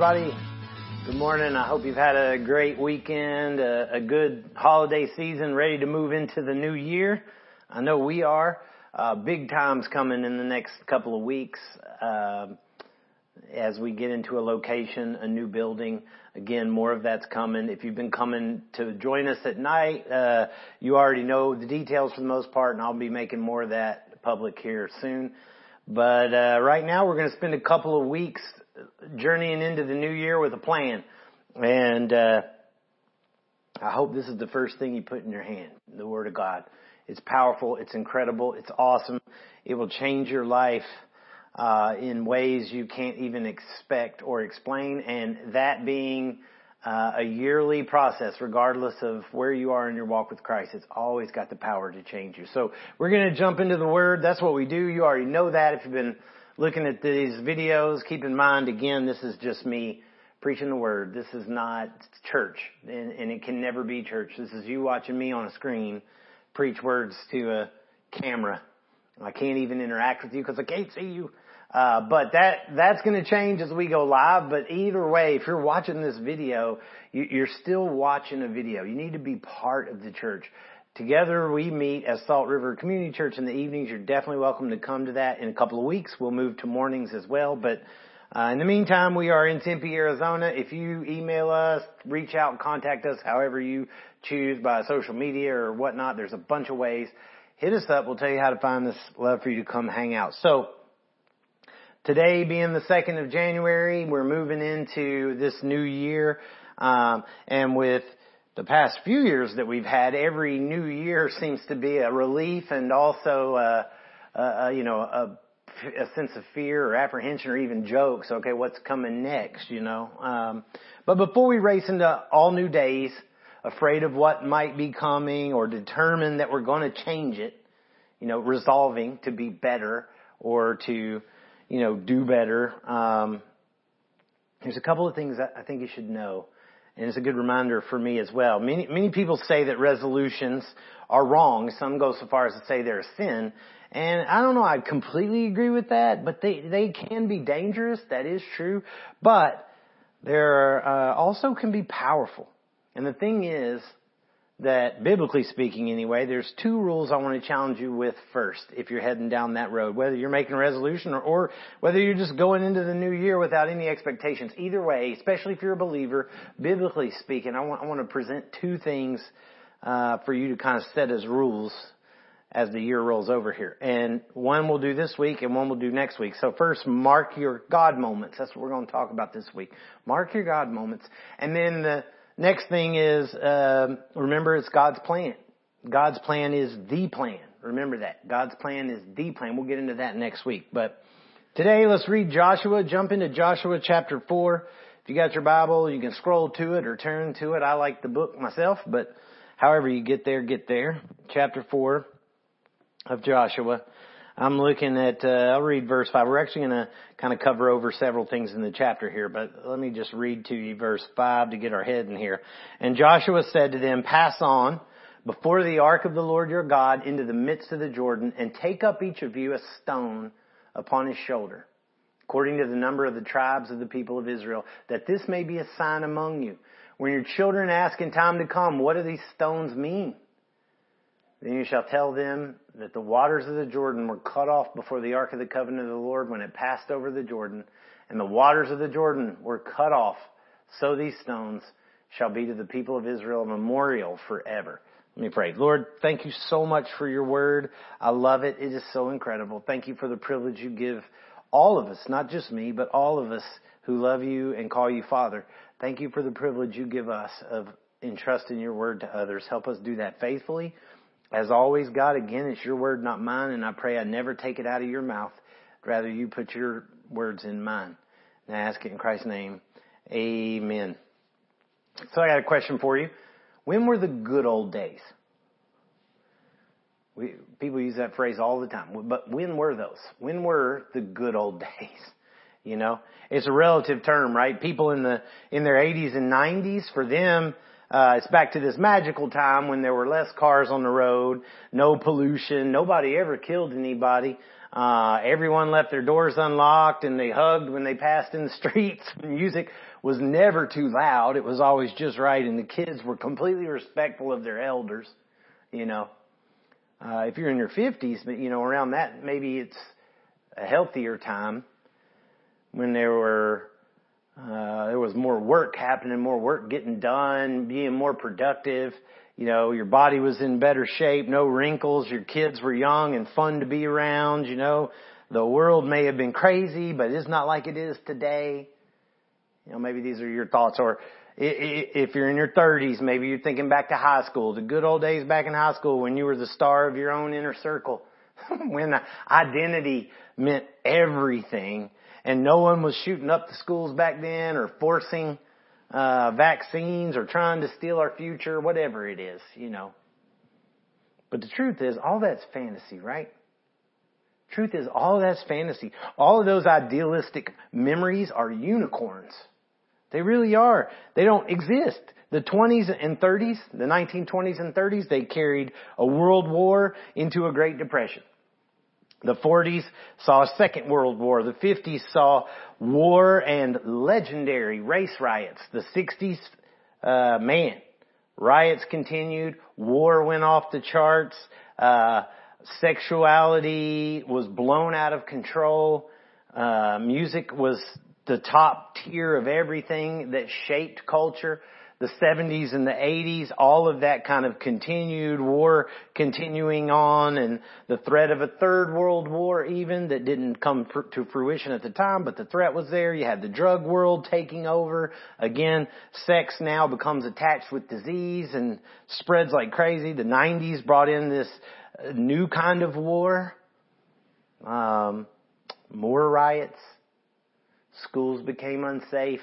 Everybody. Good morning. I hope you've had a great weekend, a, a good holiday season, ready to move into the new year. I know we are. Uh, big times coming in the next couple of weeks uh, as we get into a location, a new building. Again, more of that's coming. If you've been coming to join us at night, uh, you already know the details for the most part, and I'll be making more of that public here soon. But uh, right now, we're going to spend a couple of weeks journeying into the new year with a plan. And uh, I hope this is the first thing you put in your hand, the Word of God. It's powerful, it's incredible, it's awesome. It will change your life uh, in ways you can't even expect or explain, and that being uh, a yearly process, regardless of where you are in your walk with Christ. It's always got the power to change you. So we're going to jump into the Word. That's what we do. You already know that if you've been looking at these videos, keep in mind again, this is just me preaching the word. This is not church, and, and, it can never be church. This is you watching me on a screen preach words to a camera. I can't even interact with you because I can't see you. Uh, but that that's going to change as we go live. But either way, if you're watching this video, you, you're still watching a video. You need to be part of the church. Together we meet at Salt River Community Church in the evenings. You're definitely welcome to come to that in a couple of weeks. We'll move to mornings as well. But uh, in the meantime, we are in Tempe, Arizona. If you email us, reach out contact us however you choose by social media or whatnot, there's a bunch of ways. Hit us up. We'll tell you how to find this. Love for you to come hang out. So today being the 2nd of January, we're moving into this new year. Um, and with the past few years that we've had, every new year seems to be a relief and also, uh, uh, uh, you know, a, a sense of fear or apprehension or even jokes. Okay, what's coming next? You know. Um, but before we race into all new days, afraid of what might be coming or determined that we're going to change it, you know, resolving to be better or to, you know, do better. Um, there's a couple of things I think you should know and it's a good reminder for me as well. Many, many people say that resolutions are wrong. Some go so far as to say they're a sin. And I don't know, I completely agree with that, but they, they can be dangerous. That is true. But they're, uh, also can be powerful. And the thing is, that biblically speaking anyway, there's two rules I want to challenge you with first if you're heading down that road, whether you're making a resolution or, or whether you're just going into the new year without any expectations. Either way, especially if you're a believer, biblically speaking, I want, I want to present two things uh, for you to kind of set as rules as the year rolls over here. And one we'll do this week and one we'll do next week. So first, mark your God moments. That's what we're going to talk about this week. Mark your God moments. And then the Next thing is, um, remember it's God's plan. God's plan is the plan. Remember that. God's plan is the plan. We'll get into that next week. But today, let's read Joshua. Jump into Joshua chapter 4. If you got your Bible, you can scroll to it or turn to it. I like the book myself, but however you get there, get there. Chapter 4 of Joshua. I'm looking at, uh, I'll read verse 5. We're actually going to kind of cover over several things in the chapter here, but let me just read to you verse 5 to get our head in here. And Joshua said to them, pass on before the ark of the Lord your God into the midst of the Jordan and take up each of you a stone upon his shoulder, according to the number of the tribes of the people of Israel, that this may be a sign among you. When your children ask in time to come, what do these stones mean? Then you shall tell them that the waters of the Jordan were cut off before the ark of the covenant of the Lord when it passed over the Jordan, and the waters of the Jordan were cut off. So these stones shall be to the people of Israel a memorial forever. Let me pray. Lord, thank you so much for your word. I love it. It is so incredible. Thank you for the privilege you give all of us, not just me, but all of us who love you and call you Father. Thank you for the privilege you give us of entrusting your word to others. Help us do that faithfully as always, God, again, it's your word, not mine, and I pray I never take it out of your mouth. Rather, you put your words in mine. And I ask it in Christ's name. Amen. So I got a question for you. When were the good old days? We, people use that phrase all the time. But when were those? When were the good old days? You know, it's a relative term, right? People in the, in their 80s and 90s, for them, Uh, it's back to this magical time when there were less cars on the road, no pollution, nobody ever killed anybody. Uh, everyone left their doors unlocked and they hugged when they passed in the streets. Music was never too loud. It was always just right and the kids were completely respectful of their elders, you know. Uh, if you're in your 50s, but you know, around that, maybe it's a healthier time when there were, uh, there was more work happening, more work getting done, being more productive. You know, your body was in better shape, no wrinkles, your kids were young and fun to be around, you know. The world may have been crazy, but it's not like it is today. You know, maybe these are your thoughts or if you're in your 30s, maybe you're thinking back to high school, the good old days back in high school when you were the star of your own inner circle, when identity meant everything and no one was shooting up the schools back then or forcing uh, vaccines or trying to steal our future, whatever it is, you know. But the truth is, all that's fantasy, right? Truth is, all that's fantasy. All of those idealistic memories are unicorns. They really are. They don't exist. The 20s and 30s, the 1920s and 30s, they carried a world war into a Great Depression. The 40s saw a second world war. The 50s saw war and legendary race riots. The 60s, uh, man, riots continued. War went off the charts. Uh, sexuality was blown out of control. Uh, music was the top tier of everything that shaped culture. The 70s and the 80s, all of that kind of continued war continuing on and the threat of a third world war even that didn't come to fruition at the time, but the threat was there. You had the drug world taking over. Again, sex now becomes attached with disease and spreads like crazy. The 90s brought in this new kind of war. Um, more riots Schools became unsafe.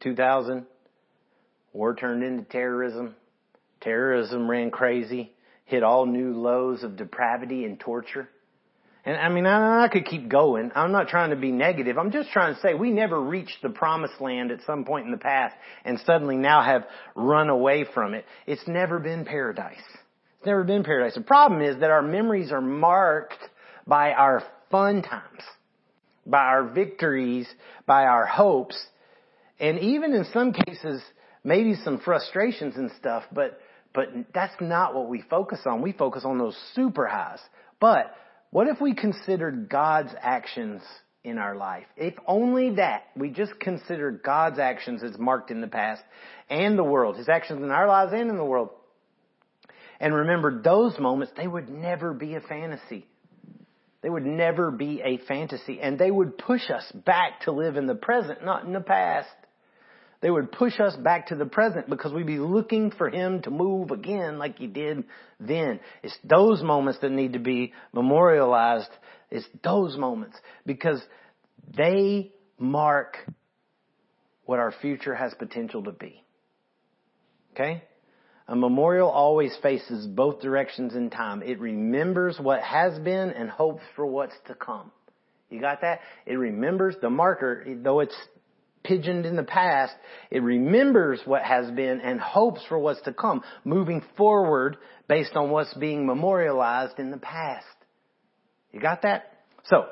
2000, war turned into terrorism. Terrorism ran crazy, hit all new lows of depravity and torture. And I mean, I, I could keep going. I'm not trying to be negative. I'm just trying to say we never reached the promised land at some point in the past and suddenly now have run away from it. It's never been paradise. It's never been paradise. The problem is that our memories are marked by our fun times by our victories, by our hopes, and even in some cases, maybe some frustrations and stuff, but, but that's not what we focus on. We focus on those super highs. But what if we considered God's actions in our life? If only that, we just consider God's actions as marked in the past and the world, His actions in our lives and in the world. And remember those moments, they would never be a fantasy. They would never be a fantasy and they would push us back to live in the present, not in the past. They would push us back to the present because we'd be looking for Him to move again like He did then. It's those moments that need to be memorialized. It's those moments because they mark what our future has potential to be. Okay? A memorial always faces both directions in time. It remembers what has been and hopes for what's to come. You got that? It remembers the marker, though it's pigeoned in the past, it remembers what has been and hopes for what's to come, moving forward based on what's being memorialized in the past. You got that? So,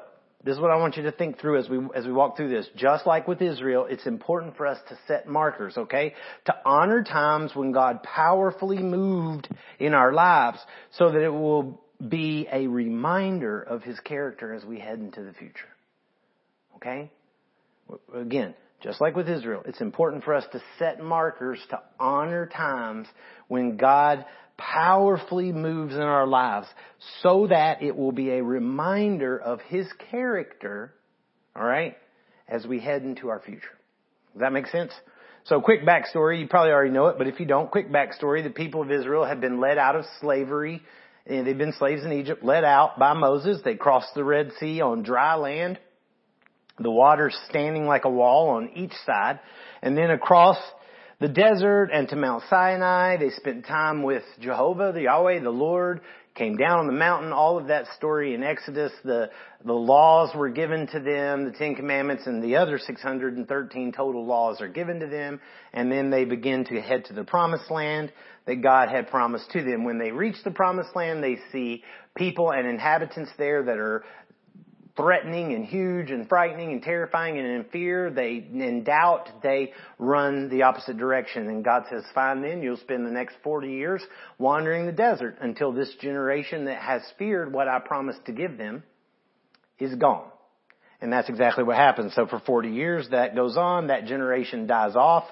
this is what I want you to think through as we, as we walk through this. Just like with Israel, it's important for us to set markers, okay? To honor times when God powerfully moved in our lives so that it will be a reminder of His character as we head into the future. Okay? Again, just like with Israel, it's important for us to set markers to honor times when God powerfully moves in our lives so that it will be a reminder of His character, alright, as we head into our future. Does that make sense? So quick backstory, you probably already know it, but if you don't, quick backstory, the people of Israel have been led out of slavery, and they've been slaves in Egypt, led out by Moses. They crossed the Red Sea on dry land, the water standing like a wall on each side, and then across the desert and to Mount Sinai. They spent time with Jehovah, the Yahweh, the Lord, came down on the mountain, all of that story in Exodus, the, the laws were given to them, the Ten Commandments and the other 613 total laws are given to them, and then they begin to head to the promised land that God had promised to them. When they reach the promised land, they see people and inhabitants there that are threatening and huge and frightening and terrifying and in fear, they, in doubt, they run the opposite direction. And God says, fine then, you'll spend the next 40 years wandering the desert until this generation that has feared what I promised to give them is gone. And that's exactly what happens. So for 40 years that goes on, that generation dies off.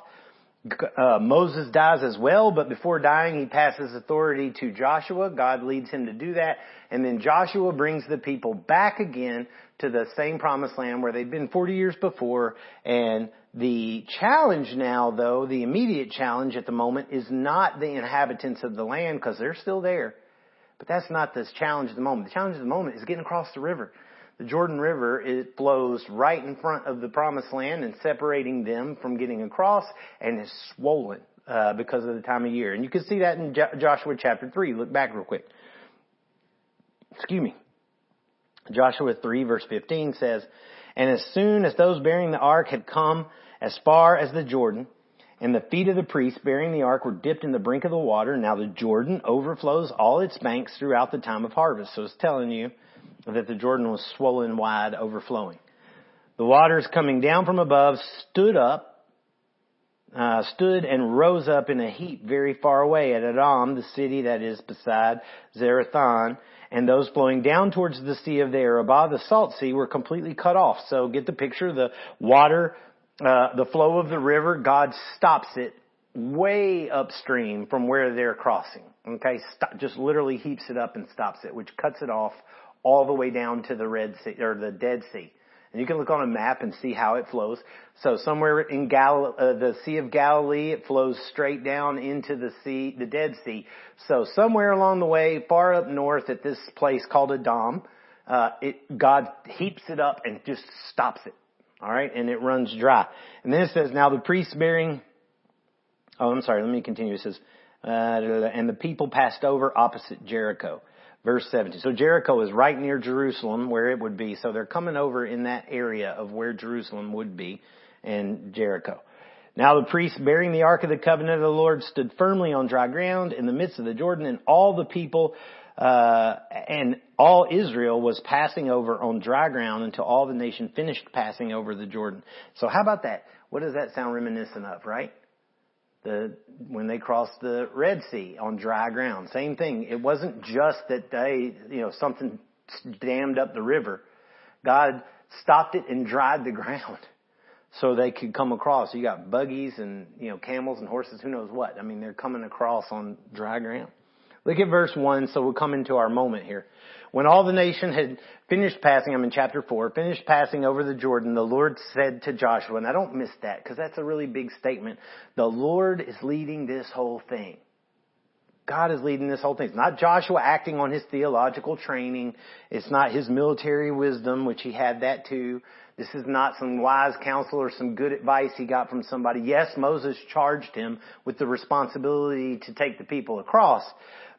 Uh, Moses dies as well, but before dying, he passes authority to Joshua. God leads him to do that. And then Joshua brings the people back again to the same promised land where they'd been 40 years before. And the challenge now, though, the immediate challenge at the moment is not the inhabitants of the land because they're still there. But that's not the challenge at the moment. The challenge at the moment is getting across the river. The Jordan River, it flows right in front of the promised land and separating them from getting across and is swollen, uh, because of the time of year. And you can see that in Joshua chapter 3. Look back real quick. Excuse me. Joshua 3 verse 15 says, And as soon as those bearing the ark had come as far as the Jordan, and the feet of the priests bearing the ark were dipped in the brink of the water, now the Jordan overflows all its banks throughout the time of harvest. So it's telling you that the Jordan was swollen wide, overflowing. The waters coming down from above stood up, uh, stood and rose up in a heap very far away at Adam, the city that is beside Zarethan, and those flowing down towards the sea of the Arabah, the salt sea, were completely cut off. So get the picture, the water, uh, the flow of the river, God stops it way upstream from where they're crossing. Okay, Stop, just literally heaps it up and stops it, which cuts it off all the way down to the Red Sea or the Dead Sea. And you can look on a map and see how it flows. So somewhere in Gal- uh, the Sea of Galilee, it flows straight down into the sea, the Dead Sea. So somewhere along the way, far up north at this place called Adam, uh, it, God heaps it up and just stops it. All right, and it runs dry. And then it says, now the priests bearing, oh, I'm sorry, let me continue. It says, uh, and the people passed over opposite Jericho verse 17. So Jericho is right near Jerusalem where it would be. So they're coming over in that area of where Jerusalem would be and Jericho. Now the priests bearing the ark of the covenant of the Lord stood firmly on dry ground in the midst of the Jordan and all the people uh, and all Israel was passing over on dry ground until all the nation finished passing over the Jordan. So how about that? What does that sound reminiscent of, right? The when they crossed the Red Sea on dry ground. Same thing. It wasn't just that they, you know, something dammed up the river. God stopped it and dried the ground so they could come across. You got buggies and, you know, camels and horses, who knows what. I mean, they're coming across on dry ground. Look at verse 1, so we'll come into our moment here. When all the nation had finished passing, I'm in chapter 4, finished passing over the Jordan, the Lord said to Joshua, and I don't miss that because that's a really big statement. The Lord is leading this whole thing. God is leading this whole thing. It's not Joshua acting on his theological training. It's not his military wisdom, which he had that too. This is not some wise counsel or some good advice he got from somebody. Yes, Moses charged him with the responsibility to take the people across,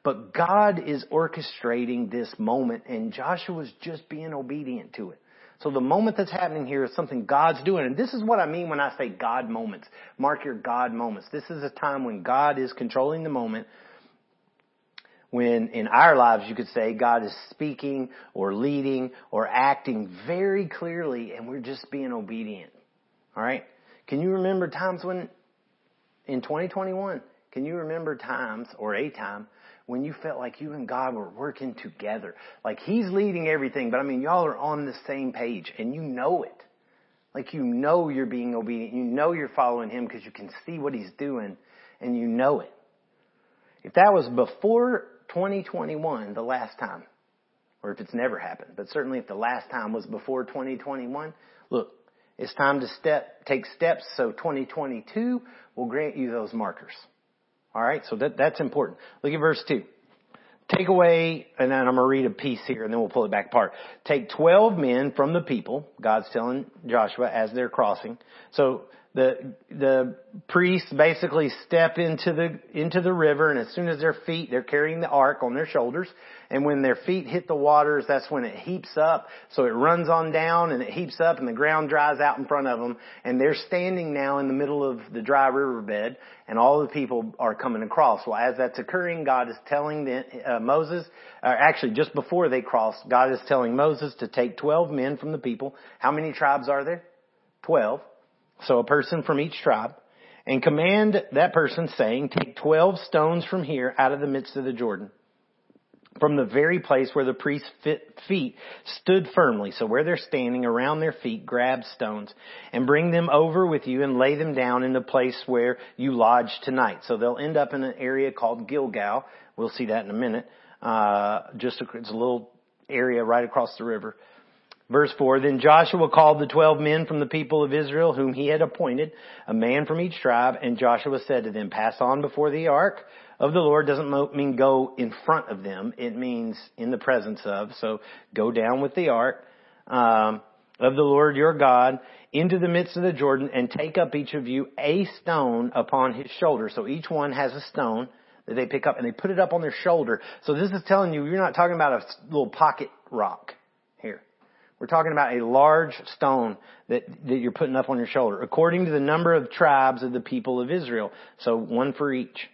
but God is orchestrating this moment and Joshua's just being obedient to it. So the moment that's happening here is something God's doing. And this is what I mean when I say God moments. Mark your God moments. This is a time when God is controlling the moment. When in our lives you could say God is speaking or leading or acting very clearly and we're just being obedient. Alright? Can you remember times when in 2021, can you remember times or a time when you felt like you and God were working together. Like He's leading everything, but I mean, y'all are on the same page and you know it. Like you know you're being obedient. You know you're following Him because you can see what He's doing and you know it. If that was before 2021, the last time, or if it's never happened, but certainly if the last time was before 2021, look, it's time to step, take steps so 2022 will grant you those markers. All right, so that, that's important. Look at verse 2. Take away, and then I'm going to read a piece here and then we'll pull it back apart. Take 12 men from the people, God's telling Joshua as they're crossing. So the the priests basically step into the into the river and as soon as their feet they're carrying the ark on their shoulders and when their feet hit the waters that's when it heaps up. So it runs on down and it heaps up and the ground dries out in front of them and they're standing now in the middle of the dry riverbed and all the people are coming across. Well as that's occurring God is telling the, uh, Moses actually just before they cross God is telling Moses to take 12 men from the people. How many tribes are there? 12 so a person from each tribe, and command that person saying, take 12 stones from here out of the midst of the Jordan. From the very place where the priest's feet stood firmly, so where they're standing around their feet, grab stones and bring them over with you and lay them down in the place where you lodge tonight. So they'll end up in an area called Gilgal. We'll see that in a minute. Uh, just a, it's a little area right across the river. Verse 4, Then Joshua called the twelve men from the people of Israel whom he had appointed, a man from each tribe, and Joshua said to them, Pass on before the ark of the Lord doesn't mean go in front of them. It means in the presence of. So go down with the ark um, of the Lord your God into the midst of the Jordan and take up each of you a stone upon his shoulder. So each one has a stone that they pick up and they put it up on their shoulder. So this is telling you, you're not talking about a little pocket rock. We're talking about a large stone that, that you're putting up on your shoulder, according to the number of tribes of the people of Israel. So one for each.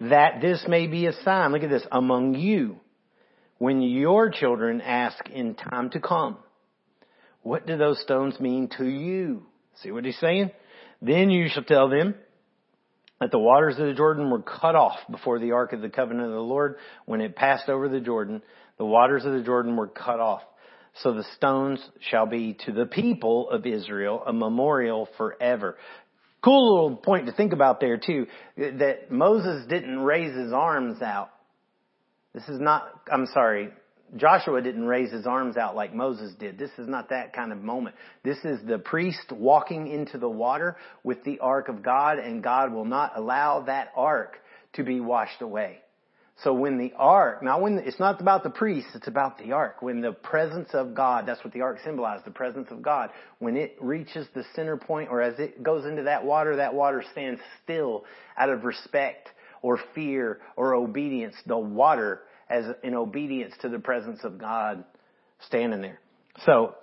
That this may be a sign, look at this, among you, when your children ask in time to come. What do those stones mean to you? See what he's saying? Then you shall tell them that the waters of the Jordan were cut off before the ark of the covenant of the Lord. When it passed over the Jordan, the waters of the Jordan were cut off. So the stones shall be to the people of Israel a memorial forever. Cool little point to think about there too, that Moses didn't raise his arms out. This is not, I'm sorry, Joshua didn't raise his arms out like Moses did. This is not that kind of moment. This is the priest walking into the water with the ark of God and God will not allow that ark to be washed away. So when the ark, now when it's not about the priest, it's about the ark. When the presence of God, that's what the ark symbolized, the presence of God. When it reaches the center point or as it goes into that water, that water stands still out of respect or fear or obedience. The water as in obedience to the presence of God standing there. So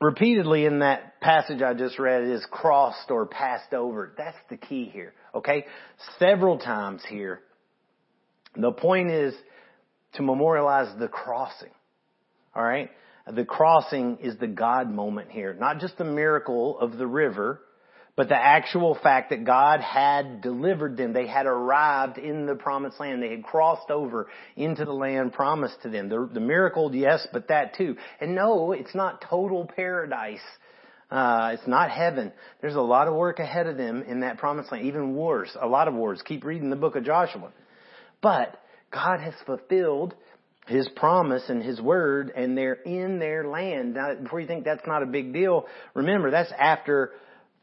repeatedly in that passage I just read is crossed or passed over. That's the key here. Okay? Several times here the point is to memorialize the crossing. Alright? The crossing is the God moment here. Not just the miracle of the river, but the actual fact that God had delivered them. They had arrived in the promised land. They had crossed over into the land promised to them. The, the miracle, yes, but that too. And no, it's not total paradise. Uh, it's not heaven. There's a lot of work ahead of them in that promised land. Even wars. A lot of wars. Keep reading the book of Joshua. But God has fulfilled His promise and His word and they're in their land. Now, before you think that's not a big deal, remember that's after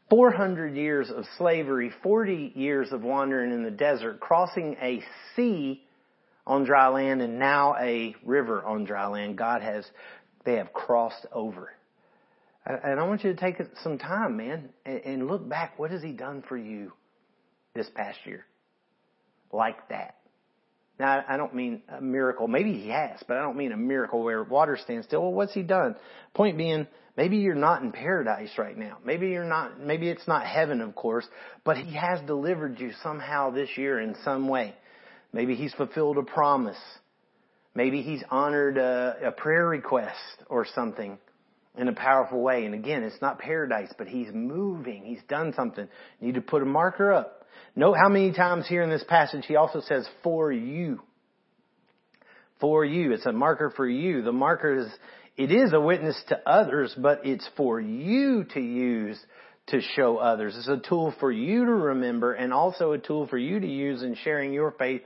400 years of slavery, 40 years of wandering in the desert, crossing a sea on dry land and now a river on dry land. God has, they have crossed over. And I want you to take some time, man, and look back. What has He done for you this past year? Like that. Now, I don't mean a miracle. Maybe he has, but I don't mean a miracle where water stands still. Well, what's he done? Point being, maybe you're not in paradise right now. Maybe you're not, maybe it's not heaven, of course, but he has delivered you somehow this year in some way. Maybe he's fulfilled a promise. Maybe he's honored a, a prayer request or something in a powerful way. And again, it's not paradise, but he's moving. He's done something. You need to put a marker up. Note how many times here in this passage he also says, for you. For you. It's a marker for you. The marker is, it is a witness to others, but it's for you to use to show others. It's a tool for you to remember and also a tool for you to use in sharing your faith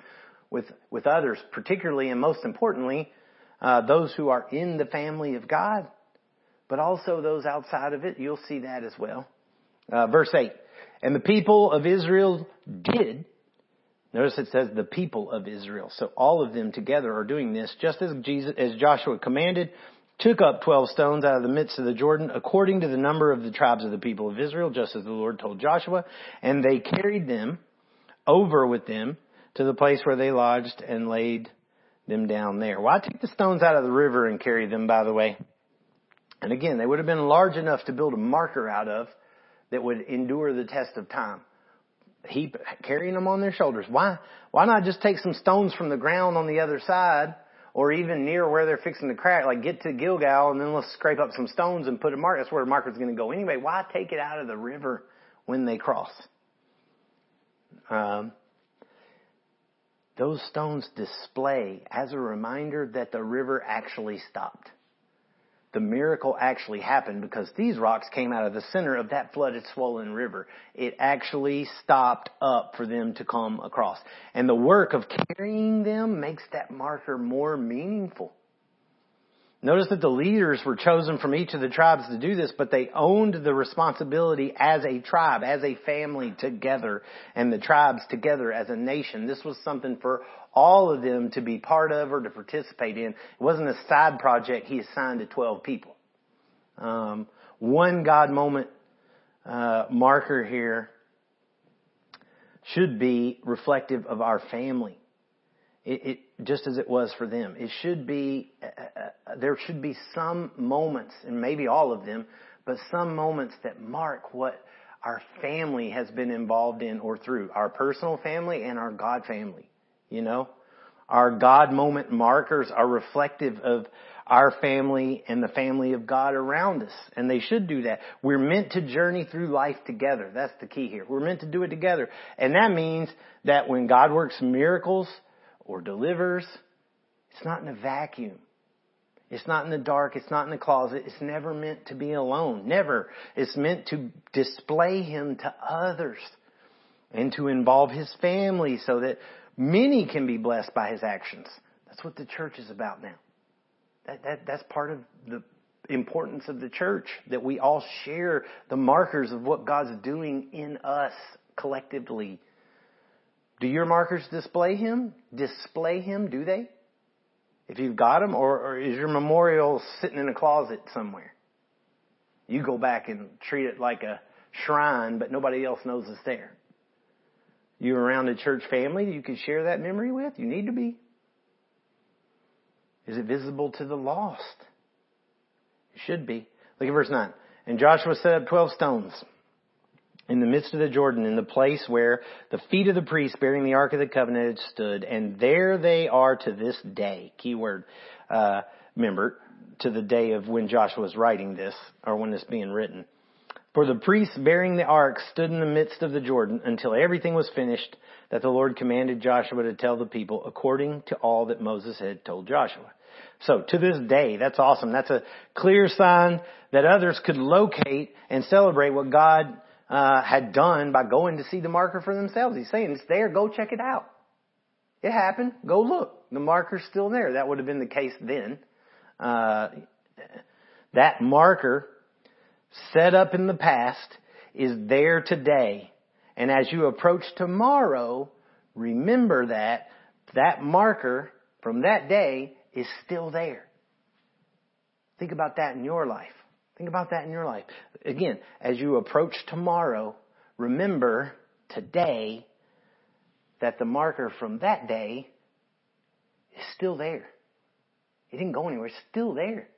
with, with others, particularly and most importantly, uh, those who are in the family of God, but also those outside of it. You'll see that as well. Uh, verse 8. And the people of Israel did. Notice it says the people of Israel. So all of them together are doing this just as Jesus, as Joshua commanded. took up twelve stones out of the midst of the Jordan, according to the number of the tribes of the people of Israel, just as the Lord told Joshua, and they carried them over with them to the place where they lodged and laid them down there. Why take the stones out of the river and carry them, by the way? And again, they would have been large enough to build a marker out of that would endure the test of time. He carrying them on their shoulders. Why, why not just take some stones from the ground on the other side or even near where they're fixing the crack, like get to Gilgal and then let's scrape up some stones and put a mark. That's where the marker's going to go anyway. Why take it out of the river when they cross? Um, those stones display as a reminder that the river actually stopped the miracle actually happened because these rocks came out of the center of that flooded swollen river. It actually stopped up for them to come across. And the work of carrying them makes that marker more meaningful. Notice that the leaders were chosen from each of the tribes to do this, but they owned the responsibility as a tribe, as a family together, and the tribes together as a nation. This was something for all of them to be part of or to participate in. It wasn't a side project he assigned to 12 people. Um, one God moment uh, marker here should be reflective of our family. It, it, just as it was for them. It should be, uh, uh, there should be some moments, and maybe all of them, but some moments that mark what our family has been involved in or through. Our personal family and our God family. You know? Our God moment markers are reflective of our family and the family of God around us. And they should do that. We're meant to journey through life together. That's the key here. We're meant to do it together. And that means that when God works miracles or delivers, it's not in a vacuum. It's not in the dark. It's not in the closet. It's never meant to be alone. Never. It's meant to display Him to others and to involve His family so that many can be blessed by His actions. That's what the church is about now. That, that, that's part of the importance of the church, that we all share the markers of what God's doing in us collectively do your markers display him? Display him, do they? If you've got them, or, or is your memorial sitting in a closet somewhere? You go back and treat it like a shrine, but nobody else knows it's there. You're around a church family you can share that memory with? You need to be. Is it visible to the lost? It should be. Look at verse 9. And Joshua set up 12 stones in the midst of the Jordan, in the place where the feet of the priests bearing the Ark of the Covenant stood, and there they are to this day. Keyword, uh, remember, to the day of when Joshua was writing this, or when this being written. For the priests bearing the ark stood in the midst of the Jordan until everything was finished that the Lord commanded Joshua to tell the people according to all that Moses had told Joshua. So to this day, that's awesome. That's a clear sign that others could locate and celebrate what God uh, had done by going to see the marker for themselves. He's saying it's there. Go check it out. It happened. Go look. The marker's still there. That would have been the case then. Uh, that marker set up in the past is there today. And as you approach tomorrow, remember that that marker from that day is still there. Think about that in your life. Think about that in your life. Again, as you approach tomorrow, remember today that the marker from that day is still there. It didn't go anywhere. It's still there.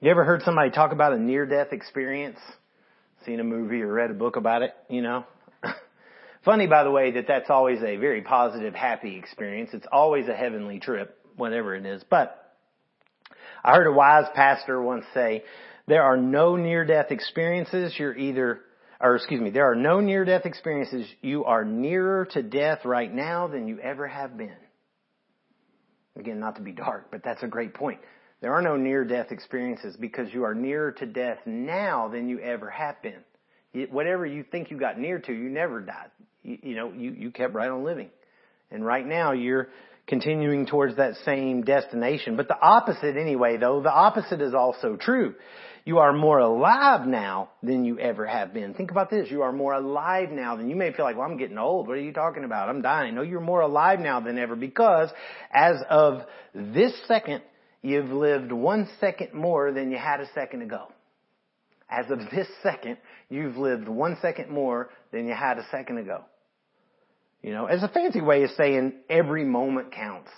You ever heard somebody talk about a near death experience? Seen a movie or read a book about it, you know? Funny, by the way, that that's always a very positive, happy experience. It's always a heavenly trip, whatever it is. But I heard a wise pastor once say, there are no near death experiences you're either, or excuse me, there are no near death experiences you are nearer to death right now than you ever have been. Again, not to be dark, but that's a great point. There are no near death experiences because you are nearer to death now than you ever have been. whatever you think you got near to, you never died. You, you know, you, you kept right on living. And right now you're continuing towards that same destination. But the opposite anyway though, the opposite is also true. You are more alive now than you ever have been. Think about this. You are more alive now than you may feel like, well, I'm getting old. What are you talking about? I'm dying. No, you're more alive now than ever because as of this second, you've lived one second more than you had a second ago. As of this second, you've lived one second more than you had a second ago. You know, as a fancy way of saying every moment counts.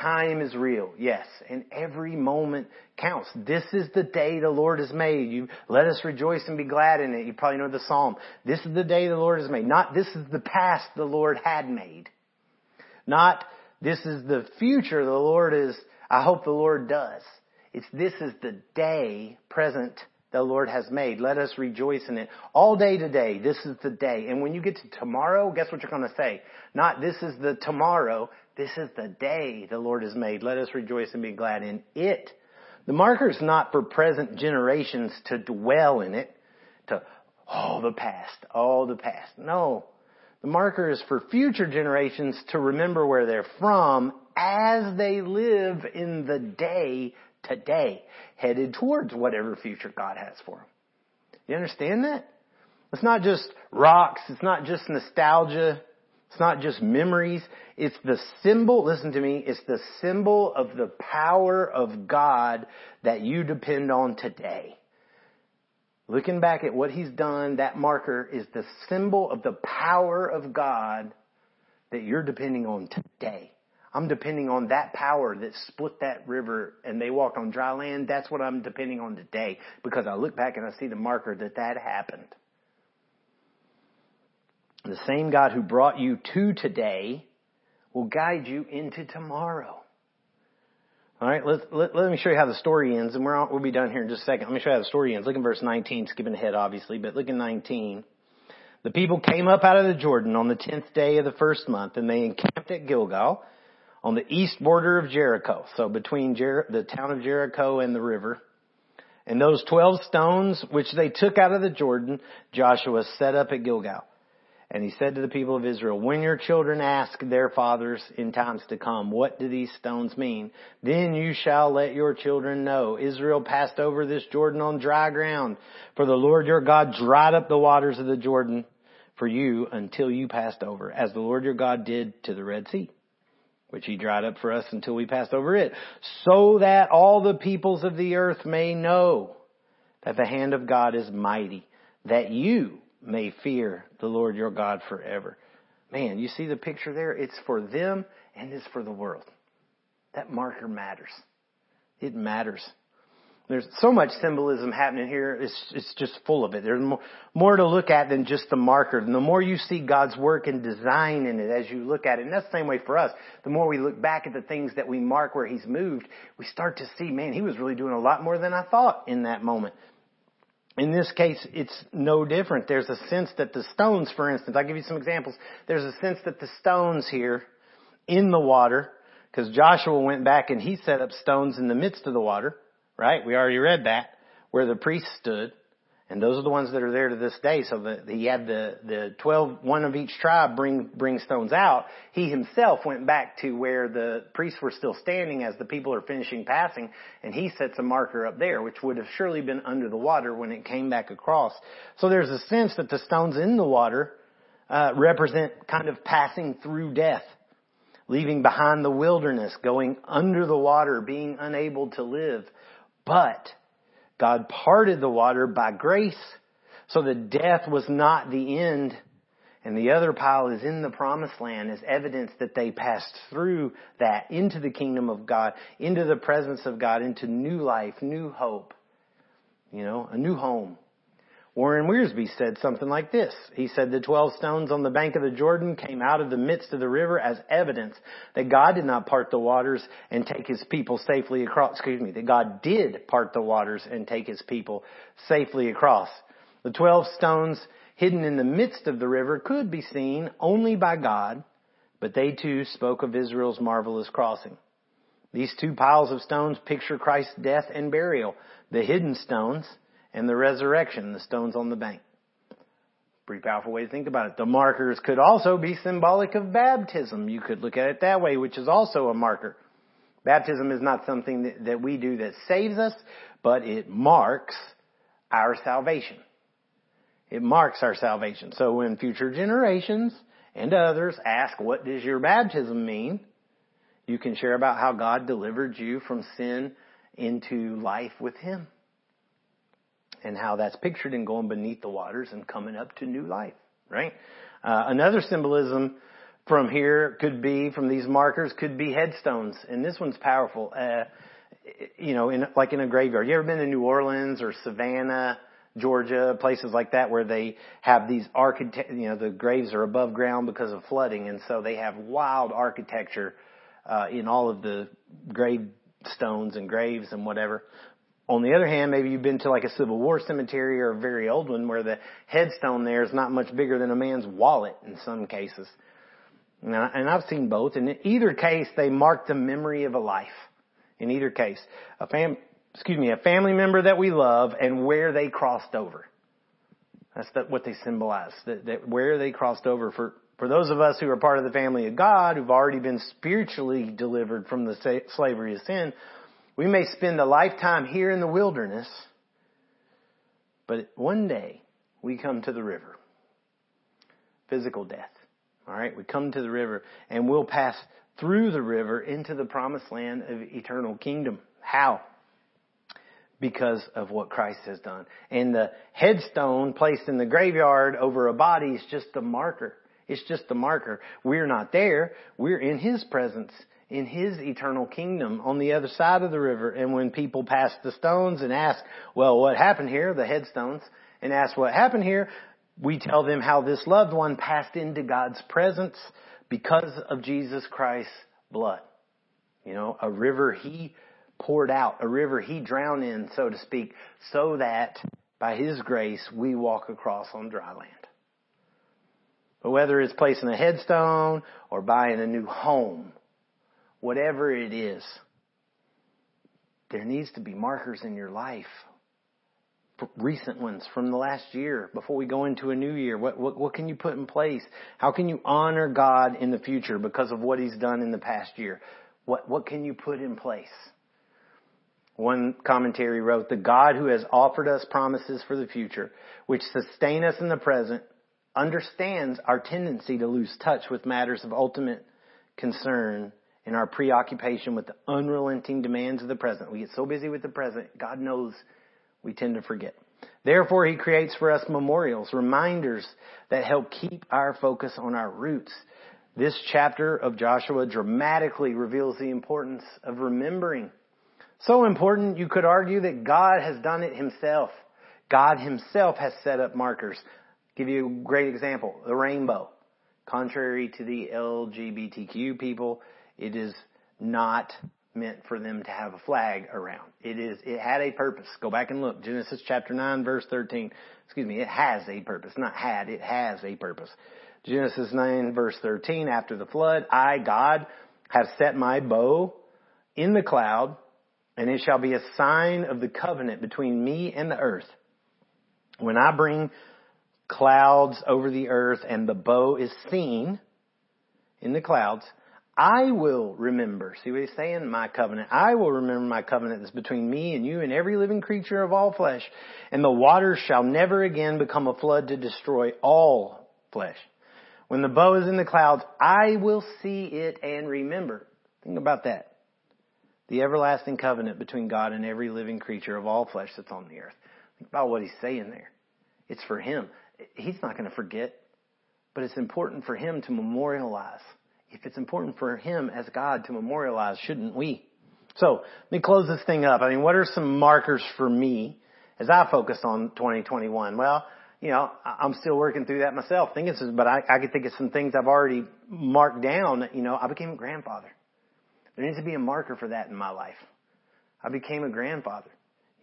Time is real, yes, and every moment counts. This is the day the Lord has made. You let us rejoice and be glad in it. You probably know the psalm. This is the day the Lord has made. Not this is the past the Lord had made. Not this is the future the Lord is, I hope the Lord does. It's this is the day present the Lord has made. Let us rejoice in it. All day today, this is the day. And when you get to tomorrow, guess what you're going to say? Not this is the tomorrow, this is the day the Lord has made. Let us rejoice and be glad in it. The marker is not for present generations to dwell in it, to, oh, the past, oh, the past. No. The marker is for future generations to remember where they're from as they live in the day today, headed towards whatever future God has for them. You understand that? It's not just rocks. It's not just nostalgia. It's not just memories. It's the symbol, listen to me, it's the symbol of the power of God that you depend on today. Looking back at what He's done, that marker is the symbol of the power of God that you're depending on today. I'm depending on that power that split that river and they walked on dry land. That's what I'm depending on today because I look back and I see the marker that that happened. The same God who brought you to today will guide you into tomorrow. All right, let, let, let me show you how the story ends, and we're, we'll be done here in just a second. Let me show you how the story ends. Look in verse 19, skipping ahead, obviously, but look in 19. The people came up out of the Jordan on the tenth day of the first month, and they encamped at Gilgal on the east border of Jericho, so between Jer- the town of Jericho and the river. And those twelve stones which they took out of the Jordan, Joshua set up at Gilgal. And he said to the people of Israel, when your children ask their fathers in times to come, what do these stones mean? Then you shall let your children know. Israel passed over this Jordan on dry ground. For the Lord your God dried up the waters of the Jordan for you until you passed over, as the Lord your God did to the Red Sea, which he dried up for us until we passed over it, so that all the peoples of the earth may know that the hand of God is mighty, that you may fear the Lord your God forever. Man, you see the picture there? It's for them and it's for the world. That marker matters. It matters. There's so much symbolism happening here. It's, it's just full of it. There's more, more to look at than just the marker. And the more you see God's work and design in it as you look at it, and that's the same way for us, the more we look back at the things that we mark where He's moved, we start to see, man, He was really doing a lot more than I thought in that moment in this case, it's no different. There's a sense that the stones, for instance, I'll give you some examples. There's a sense that the stones here in the water, because Joshua went back and he set up stones in the midst of the water, right? We already read that, where the priests stood. And those are the ones that are there to this day. So the, he had the, the 12, one of each tribe bring, bring stones out. He himself went back to where the priests were still standing as the people are finishing passing, and he sets a marker up there, which would have surely been under the water when it came back across. So there's a sense that the stones in the water, uh, represent kind of passing through death leaving behind the wilderness, going under the water, being unable to live. But God parted the water by grace so that death was not the end. And the other pile is in the promised land as evidence that they passed through that into the kingdom of God, into the presence of God, into new life, new hope, you know, a new home. Warren Wiersbe said something like this. He said the 12 stones on the bank of the Jordan came out of the midst of the river as evidence that God did not part the waters and take his people safely across, excuse me, that God did part the waters and take his people safely across. The 12 stones hidden in the midst of the river could be seen only by God, but they too spoke of Israel's marvelous crossing. These two piles of stones picture Christ's death and burial. The hidden stones and the resurrection, the stones on the bank. Pretty powerful way to think about it. The markers could also be symbolic of baptism. You could look at it that way, which is also a marker. Baptism is not something that, that we do that saves us, but it marks our salvation. It marks our salvation. So when future generations and others ask, what does your baptism mean? You can share about how God delivered you from sin into life with Him. And how that's pictured in going beneath the waters and coming up to new life, right? Uh, another symbolism from here could be, from these markers, could be headstones. And this one's powerful. Uh, you know, in, like in a graveyard. You ever been to New Orleans or Savannah, Georgia, places like that where they have these architect, you know, the graves are above ground because of flooding and so they have wild architecture, uh, in all of the gravestones and graves and whatever. On the other hand, maybe you've been to like a Civil War cemetery or a very old one where the headstone there is not much bigger than a man's wallet in some cases. And I've seen both. And in either case, they mark the memory of a life. In either case, a fam, excuse me, a family member that we love and where they crossed over. That's the, what they symbolize. That, that where they crossed over for, for those of us who are part of the family of God, who've already been spiritually delivered from the slavery of sin, we may spend a lifetime here in the wilderness, but one day we come to the river. Physical death. Alright, we come to the river and we'll pass through the river into the promised land of eternal kingdom. How? Because of what Christ has done. And the headstone placed in the graveyard over a body is just a marker. It's just a marker. We're not there. We're in His presence, in His eternal kingdom on the other side of the river. And when people pass the stones and ask, well, what happened here? The headstones. And ask what happened here? we tell them how this loved one passed into God's presence because of Jesus Christ's blood. You know, a river he poured out, a river he drowned in, so to speak, so that by his grace we walk across on dry land. But whether it's placing a headstone or buying a new home, whatever it is, there needs to be markers in your life recent ones from the last year before we go into a new year? What, what, what can you put in place? How can you honor God in the future because of what He's done in the past year? What, what can you put in place? One commentary wrote, the God who has offered us promises for the future, which sustain us in the present, understands our tendency to lose touch with matters of ultimate concern in our preoccupation with the unrelenting demands of the present. We get so busy with the present, God knows we tend to forget. Therefore, he creates for us memorials, reminders that help keep our focus on our roots. This chapter of Joshua dramatically reveals the importance of remembering. So important, you could argue that God has done it himself. God himself has set up markers. I'll give you a great example, the rainbow. Contrary to the LGBTQ people, it is not meant for them to have a flag around. It is, it had a purpose. Go back and look. Genesis chapter 9 verse 13. Excuse me, it has a purpose. Not had, it has a purpose. Genesis 9 verse 13, after the flood, I, God, have set my bow in the cloud, and it shall be a sign of the covenant between me and the earth. When I bring clouds over the earth and the bow is seen in the clouds, I will remember. See what he's saying? My covenant. I will remember my covenant that's between me and you and every living creature of all flesh. And the waters shall never again become a flood to destroy all flesh. When the bow is in the clouds, I will see it and remember. Think about that. The everlasting covenant between God and every living creature of all flesh that's on the earth. Think about what he's saying there. It's for him. He's not going to forget, but it's important for him to memorialize if it's important for him as God to memorialize, shouldn't we? So, let me close this thing up. I mean, what are some markers for me as I focus on 2021? Well, you know, I'm still working through that myself. Thinking, but I, I could think of some things I've already marked down. You know, I became a grandfather. There needs to be a marker for that in my life. I became a grandfather.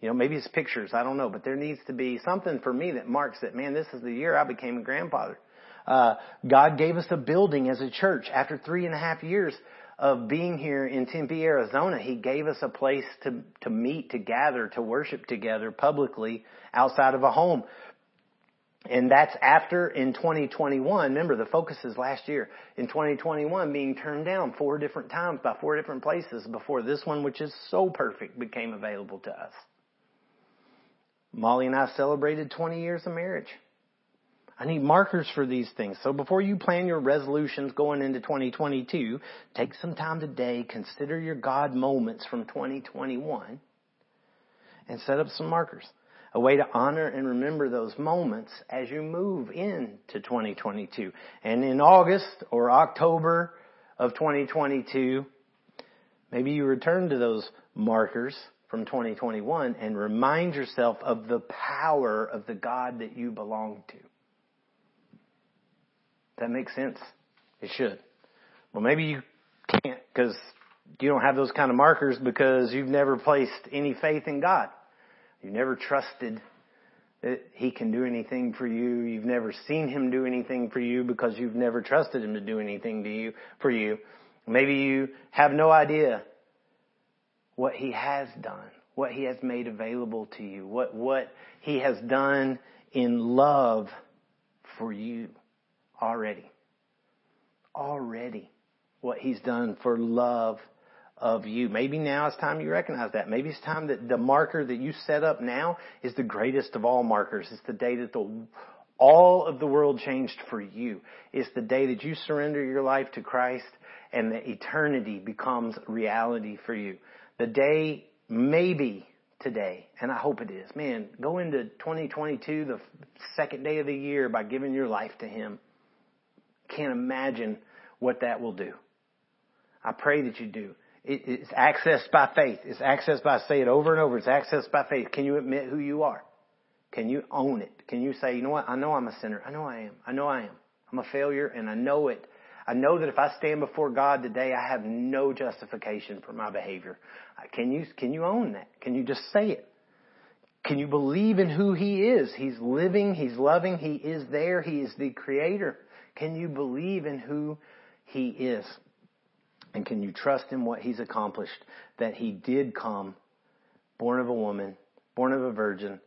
You know, maybe it's pictures. I don't know, but there needs to be something for me that marks that. Man, this is the year I became a grandfather. Uh, God gave us a building as a church after three and a half years of being here in Tempe, Arizona. He gave us a place to, to meet, to gather, to worship together publicly outside of a home. And that's after in 2021, remember the focus is last year, in 2021 being turned down four different times by four different places before this one, which is so perfect, became available to us. Molly and I celebrated 20 years of marriage. I need markers for these things. So before you plan your resolutions going into 2022, take some time today, consider your God moments from 2021, and set up some markers. A way to honor and remember those moments as you move into 2022. And in August or October of 2022, maybe you return to those markers from 2021 and remind yourself of the power of the God that you belong to. That makes sense? It should. Well, maybe you can't because you don't have those kind of markers because you've never placed any faith in God. You've never trusted that He can do anything for you. You've never seen Him do anything for you because you've never trusted Him to do anything to you, for you. Maybe you have no idea what He has done, what He has made available to you, what, what He has done in love for you already. Already. What He's done for love of you. Maybe now it's time you recognize that. Maybe it's time that the marker that you set up now is the greatest of all markers. It's the day that the all of the world changed for you. It's the day that you surrender your life to Christ and the eternity becomes reality for you. The day maybe today, and I hope it is. Man, go into 2022, the second day of the year by giving your life to Him. Can't imagine what that will do. I pray that you do. It's accessed by faith. It's accessed by, say it over and over, it's accessed by faith. Can you admit who you are? Can you own it? Can you say, you know what? I know I'm a sinner. I know I am. I know I am. I'm a failure and I know it. I know that if I stand before God today, I have no justification for my behavior. Can you, can you own that? Can you just say it? Can you believe in who He is? He's living, He's loving, He is there, He is the Creator. Can you believe in who He is? And can you trust in what He's accomplished? That He did come, born of a woman, born of a virgin,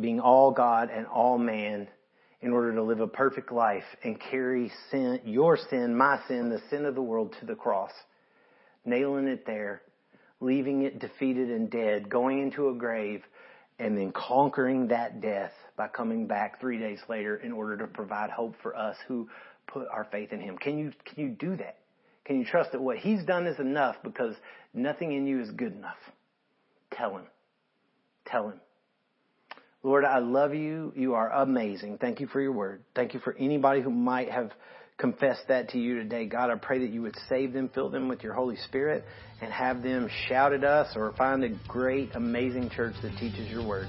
being all God and all man, in order to live a perfect life and carry sin, your sin, my sin, the sin of the world to the cross, nailing it there, leaving it defeated and dead, going into a grave, and then conquering that death by coming back three days later in order to provide hope for us who put our faith in Him. Can you, can you do that? Can you trust that what He's done is enough because nothing in you is good enough? Tell Him. Tell Him. Lord, I love you. You are amazing. Thank you for your word. Thank you for anybody who might have confessed that to you today. God, I pray that you would save them, fill them with your Holy Spirit, and have them shout at us or find a great, amazing church that teaches your word.